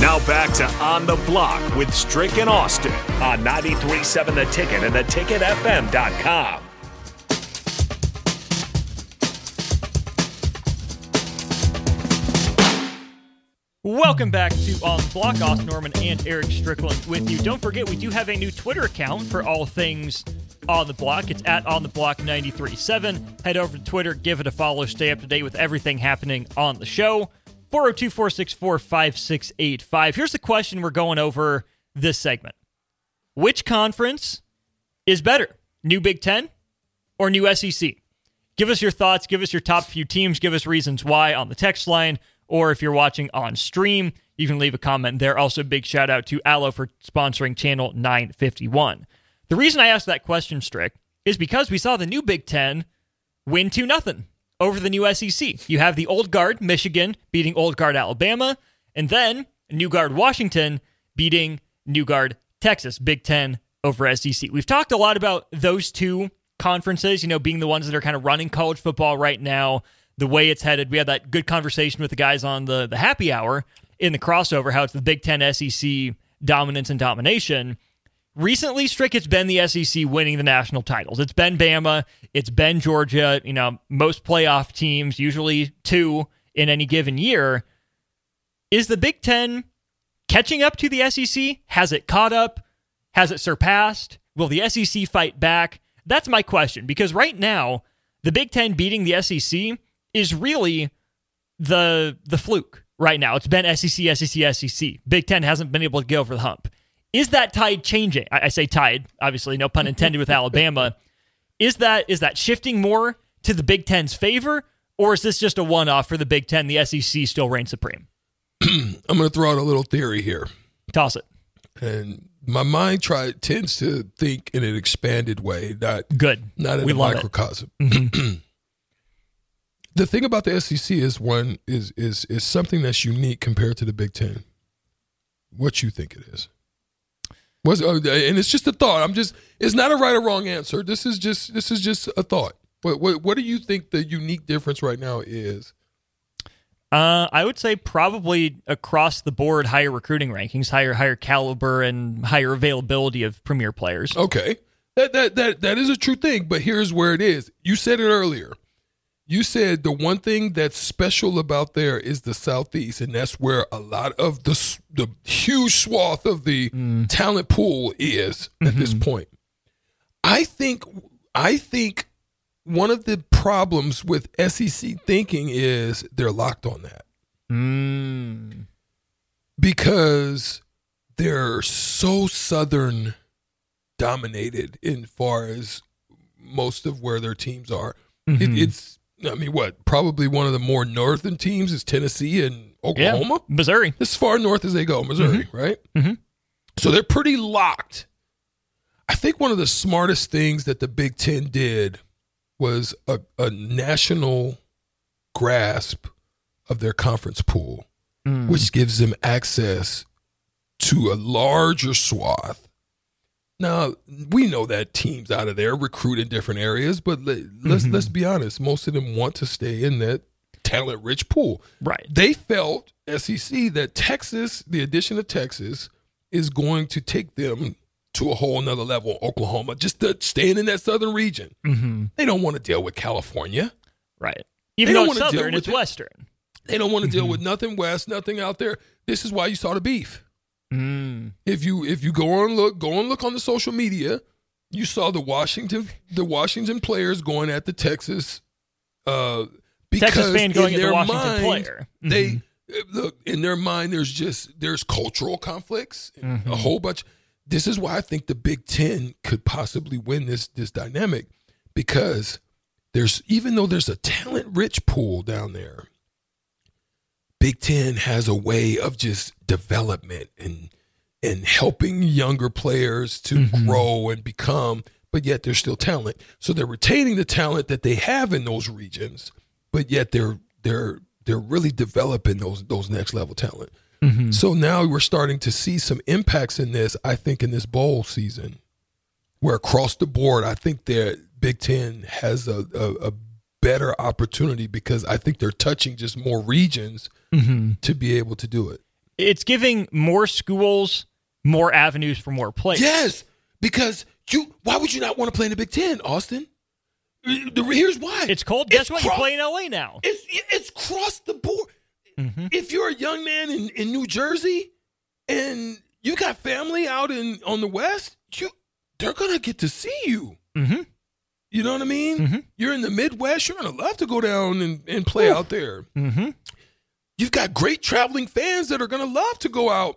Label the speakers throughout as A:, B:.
A: Now back to On the Block with Strick and Austin on 93.7 The Ticket and theticketfm.com.
B: Welcome back to On the Block. Austin Norman and Eric Strickland with you. Don't forget, we do have a new Twitter account for all things On the Block. It's at On the Block 937. Head over to Twitter, give it a follow, stay up to date with everything happening on the show. 402 464 5685. Here's the question we're going over this segment Which conference is better, New Big Ten or New SEC? Give us your thoughts, give us your top few teams, give us reasons why on the text line, or if you're watching on stream, you can leave a comment there. Also, big shout out to Allo for sponsoring channel 951. The reason I asked that question, Strick, is because we saw the new Big Ten win 2 0 over the new SEC. You have the old guard, Michigan, beating old guard, Alabama, and then new guard, Washington, beating new guard, Texas. Big Ten over SEC. We've talked a lot about those two conferences, you know, being the ones that are kind of running college football right now, the way it's headed. We had that good conversation with the guys on the, the happy hour in the crossover, how it's the Big Ten SEC dominance and domination. Recently, Strick, it's been the SEC winning the national titles. It's been Bama, it's been Georgia, you know, most playoff teams, usually two in any given year. Is the Big Ten catching up to the SEC? Has it caught up? Has it surpassed? Will the SEC fight back? That's my question because right now, the Big Ten beating the SEC is really the the fluke right now. It's been SEC, SEC, SEC. Big Ten hasn't been able to get over the hump. Is that tide changing? I, I say tide, obviously, no pun intended with Alabama. Is that is that shifting more to the Big Ten's favor, or is this just a one off for the Big Ten? The SEC still reigns supreme.
C: I'm going to throw out a little theory here.
B: Toss it.
C: And my mind try tends to think in an expanded way, not
B: Good.
C: not in
B: We
C: a microcosm. Mm-hmm. the thing about the SEC is one is is is something that's unique compared to the Big Ten. What you think it is? Was oh, and it's just a thought. I'm just. It's not a right or wrong answer. This is just this is just a thought. What what what do you think the unique difference right now is?
B: Uh, I would say probably across the board higher recruiting rankings, higher higher caliber, and higher availability of premier players.
C: Okay. That that that that is a true thing, but here's where it is. You said it earlier. You said the one thing that's special about there is the southeast, and that's where a lot of the the huge swath of the mm. talent pool is at this mm-hmm. point. I think I think one of the problems with SEC thinking is they're locked on that
B: Mm.
C: because they're so southern dominated in far as most of where their teams are. It, mm-hmm. it's I mean what probably one of the more northern teams is Tennessee and
B: Yeah,
C: Oklahoma.
B: Missouri.
C: As far north as they go, Missouri, right?
B: Mhm.
C: So they're pretty locked. I think one of the smartest things that the Big Ten did was a, a national grasp of their conference pool, which gives them access to a larger swath. Now we know that teams out of there recruit in different areas, but let, let's let's be honest. Most of them want to stay in that talent-rich pool.
B: Right.
C: They felt SEC that Texas, the addition of Texas, is going to take them to a whole nother level. Oklahoma, just to staying in that southern region,
B: Mm-hmm.
C: they don't want to deal with California.
B: Right. Even
C: don't
B: though it's southern,
C: with
B: it's
C: it.
B: western.
C: They don't want to deal with nothing west, nothing out there. This is why you saw the beef.
B: Mm.
C: If you if you go on look go and look on the social media, you saw the Washington the Washington players going at the Texas uh because
B: Texas fan going
C: in
B: at the Washington
C: mind,
B: player. Mm-hmm.
C: They look in their mind there's just there's cultural conflicts,
B: Mm-hmm.
C: a whole bunch. This is why I think the Big 10 could possibly win this this dynamic because there's even though there's a talent rich pool down there, Big Ten has a way of just development and and helping younger players to
B: Mhm.
C: grow and become, but yet they're still talent. So they're retaining the talent that they have in those regions, but yet they're they're they're really developing those those next level talent.
B: Mhm.
C: So now we're starting to see some impacts in this, I think, in this bowl season, where across the board, I think that Big Ten has a, a, a better opportunity because I think they're touching just more regions
B: Mhm.
C: to be able to do it.
B: It's giving more schools more avenues for more players.
C: Yes, because you. Why would you not want to play in the Big Ten, Austin? Uh, Here's why.
B: It's cold. Guess
C: It's
B: what? You
C: cro-
B: play in LA now.
C: It's it's cross the board.
B: Mhm.
C: If you're a young man in, in New Jersey and you got family out in on the West, you they're gonna get to see you.
B: Mhm.
C: You know what I mean?
B: Mhm.
C: You're in the Midwest. You're gonna love to go down and, and play out there.
B: Mhm.
C: You've got great traveling fans that are gonna love to go out.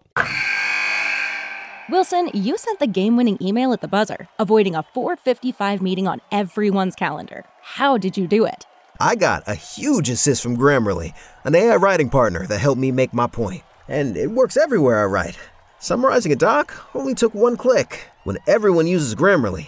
D: Wilson, you sent the game winning email at the buzzer, avoiding a 455 meeting on everyone's calendar. How did you do it?
E: I got a huge assist from Grammarly, an AI writing partner that helped me make my. And it works everywhere I write. Summarizing a doc only took one click. When everyone uses Grammarly,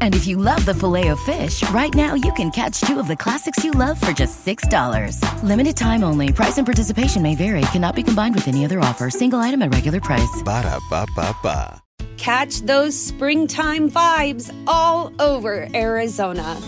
F: And if you love the filet of fish, right now you can catch two of the classics you love for just $6. Limited time only. Price and participation may vary. Cannot be combined with any other offer. Single item at regular price.
G: Ba-da-ba-ba-ba.
H: Catch those springtime vibes all over Arizona.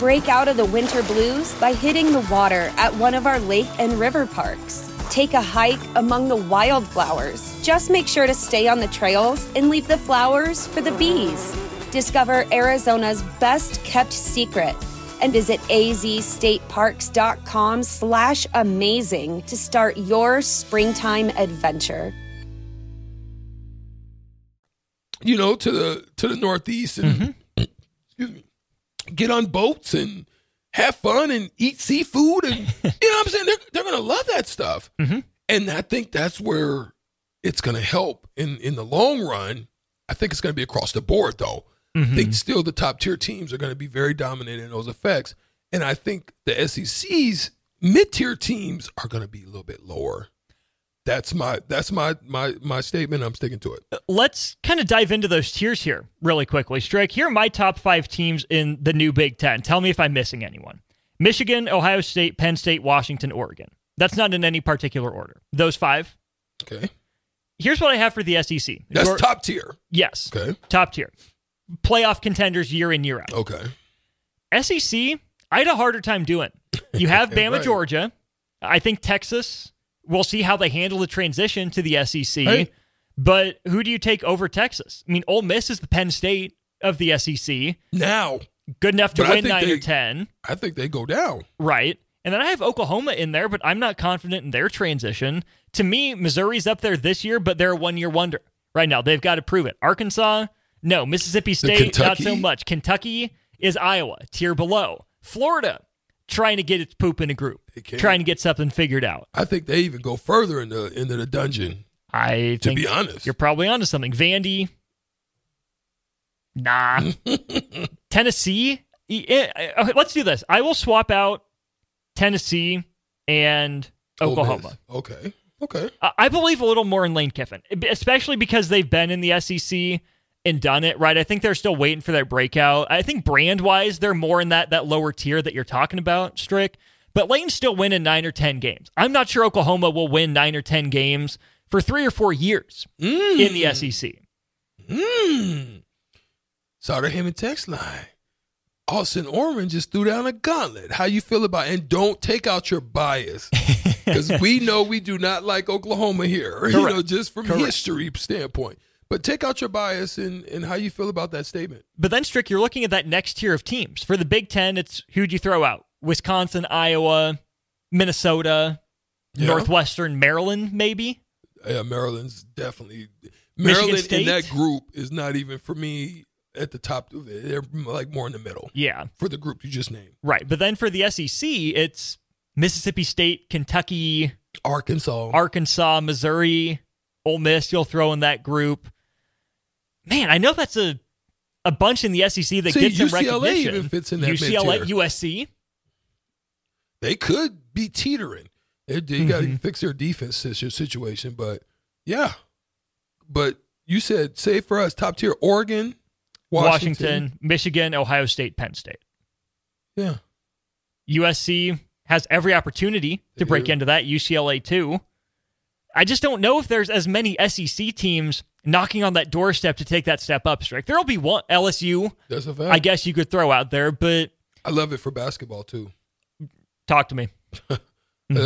H: Break out of the winter blues by hitting the water at one of our lake and river parks. Take a hike among the wildflowers. Just make sure to stay on the trails and leave the flowers for the bees. Discover Arizona's best kept secret and visit azstateparks.com slash amazing to start your springtime adventure.
C: you know, to the to the northeast and mm-hmm. excuse me, get on boats and have fun and eat seafood and you know what I'm saying? They're they're gonna love that stuff. Mm-hmm. And I think that's where it's gonna help in in the long run. I think it's gonna be across the board though. Mm-hmm. I think still the top tier teams are gonna be very dominant in those effects. And I think the SEC's mid tier teams are gonna be a little bit lower. That's my that's my my my statement. I'm sticking to it.
B: Uh, let's kind of dive into those tiers here really quickly. Strike, here are my top five teams in the new Big Ten. Tell me if I'm missing anyone. Michigan, Ohio State, Penn State, Washington, Oregon. That's not in any particular order. Those five.
C: Okay.
B: Here's what I have for the SEC.
C: That's
B: Your-
C: top tier.
B: Yes.
C: Okay.
B: Top tier. Playoff contenders year in, year out.
C: Okay.
B: SEC, I had a harder time doing. You have Bama,
C: Right.
B: Georgia. I think Texas, we'll see how they handle the transition to the SEC.
C: Hey.
B: But who do you take over Texas? I mean, Ole Miss is the Penn State of the SEC.
C: Now,
B: Good enough to
C: But
B: win nine
C: they-
B: or 10,
C: I think they go down.
B: right? And then I have Oklahoma in there, but I'm not confident in their transition. To me, Missouri's up there this year, but they're a one year wonder right now. They've got to prove it. Arkansas, no. Mississippi State, not so much. Kentucky is Iowa, tier below. Florida, trying to get its poop in a group, trying to get something figured out.
C: I think they even go further in the into the dungeon.
B: I
C: To
B: think
C: be honest.
B: you're probably onto something. Vandy, nah. Tennessee, eh, eh, let's do this. I will swap out Tennessee and Oklahoma.
C: Okay. Okay.
B: I- I believe a little more in Lane Kiffin, especially because they've been in the SEC and done it right. I think they're still waiting for their breakout. I think brand wise, they're more in that that lower tier that you're talking about, Strick. But Lane's still winning nine or ten games. I'm not sure Oklahoma will win nine or ten games for three or four years in the mm. SEC.
C: Mmm. Saw the him and text line. Austin Norman just threw down a gauntlet. How you feel about it? and don't take out your bias. Because we know we do not like Oklahoma here. You
B: Correct.
C: know, just from
B: Correct.
C: history standpoint. But take out your bias and, and how you feel about that statement.
B: But then, Strick, you're looking at that next tier of teams. For the Big Ten, it's who'd you throw out? Wisconsin, Iowa, Minnesota,
C: Yeah.
B: Northwestern, Maryland, maybe?
C: Yeah, Maryland's definitely Maryland in that group is not even for me at the top. They're like more in the middle
B: Yeah,
C: for the group you just named.
B: right. But then for the SEC, it's Mississippi State, Kentucky,
C: Arkansas.
B: Arkansas, Missouri, Ole Miss. You'll throw in that group. Man, I know that's a a bunch in the SEC that
C: See,
B: gets some
C: UCLA
B: recognition.
C: even fits in that
B: UCLA,
C: mid-tier.
B: USC.
C: they could be teetering. They, they got
B: Mm-hmm.
C: to fix their defense situation, but yeah. But you said, say for us, top tier, Oregon, Washington.
B: Washington, Michigan, Ohio State, Penn State.
C: Yeah.
B: USC has every opportunity to break into that. UCLA too. I just don't know if there's as many SEC teams knocking on that doorstep to take that step up. Strick. There'll be one LSU.
C: That's a fact.
B: I guess you could throw out there, but
C: I love it for basketball too.
B: talk to me.
C: Uh, uh,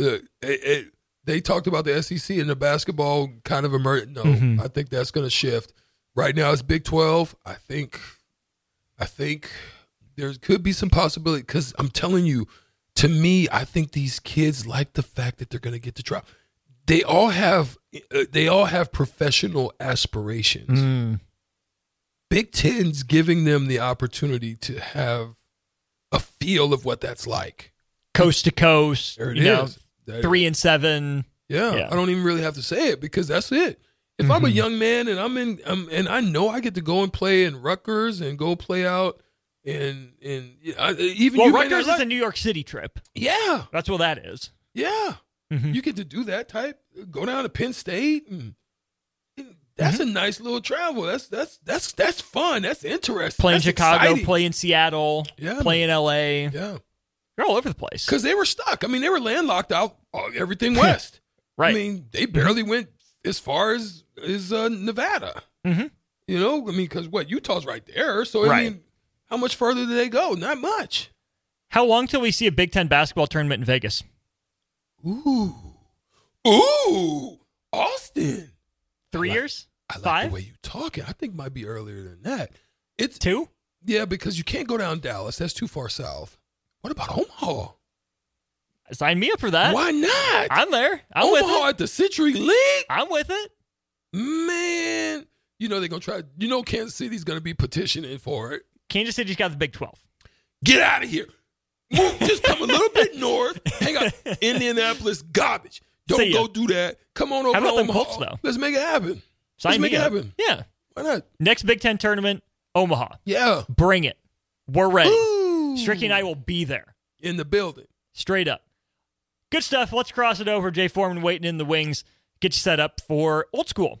C: uh, it- they talked about the SEC and the basketball kind of emerged. No,
B: Mhm.
C: I think that's going to shift. Right now, it's Big Twelve. I think, I think there could be some possibility because I'm telling you, to me, I think these kids like the fact that they're going to get to try. They all have, uh, they all have professional aspirations.
B: Mm.
C: Big Ten's giving them the opportunity to have a feel of what that's like.
B: Coast to coast,
C: There it
B: you know,
C: is. There-
B: three and seven.
C: Yeah,
B: Yeah.
C: I don't even really have to say it because that's it. If I'm a
B: Mhm.
C: young man and I'm in, I'm, and I know I get to go and play in Rutgers and go play out and in I, even
B: Well, Rutgers is
C: like-
B: a New York City trip.
C: yeah
B: That's what that is.
C: yeah
B: Mhm.
C: you get to do that type go down to Penn State and, and that's
B: Mm-hmm.
C: a nice little travel that's that's that's that's fun that's interesting
B: Play in Chicago,
C: exciting.
B: play in Seattle,
C: Yeah,
B: play in LA.
C: yeah
B: You're all over the place.
C: because they were stuck I mean they were landlocked out everything west
B: Right.
C: I mean, they barely went as far as as uh, Nevada.
B: Mhm.
C: You know, I mean, because what Utah's right there, so I
B: Right.
C: mean, how much further do they go? Not much.
B: How long till we see a Big Ten basketball tournament in Vegas?
C: Ooh, ooh, Austin.
B: Three
C: I like-
B: years?
C: I like
B: Five?
C: the way you talking. I think it might be earlier than that. It's
B: Two?
C: yeah, because you can't go down Dallas. That's too far south. What about Omaha?
B: Sign me up for that.
C: Why not?
B: I'm there. I'm
C: Omaha
B: with it.
C: at the CenturyLink.
B: I'm with it.
C: Man, you know they're gonna try. You know Kansas City's gonna be petitioning for it.
B: Kansas City's got the Big 12.
C: Get out of here. Move, just come a little bit north. Hang on. Indianapolis, garbage. Don't
B: See ya.
C: go do that. Come on over
B: How about
C: to
B: them
C: Omaha.
B: Colts, though?
C: Let's make it happen.
B: Sign
C: Let's make
B: me
C: it happen.
B: Yeah.
C: Why not?
B: Next Big Ten tournament, Omaha.
C: Yeah.
B: Bring it. We're ready.
C: Ooh.
B: Stricky and I will be there.
C: in the building.
B: Straight up. Good stuff. Let's cross it over. Jay Foreman waiting in the wings. Get you set up for old school.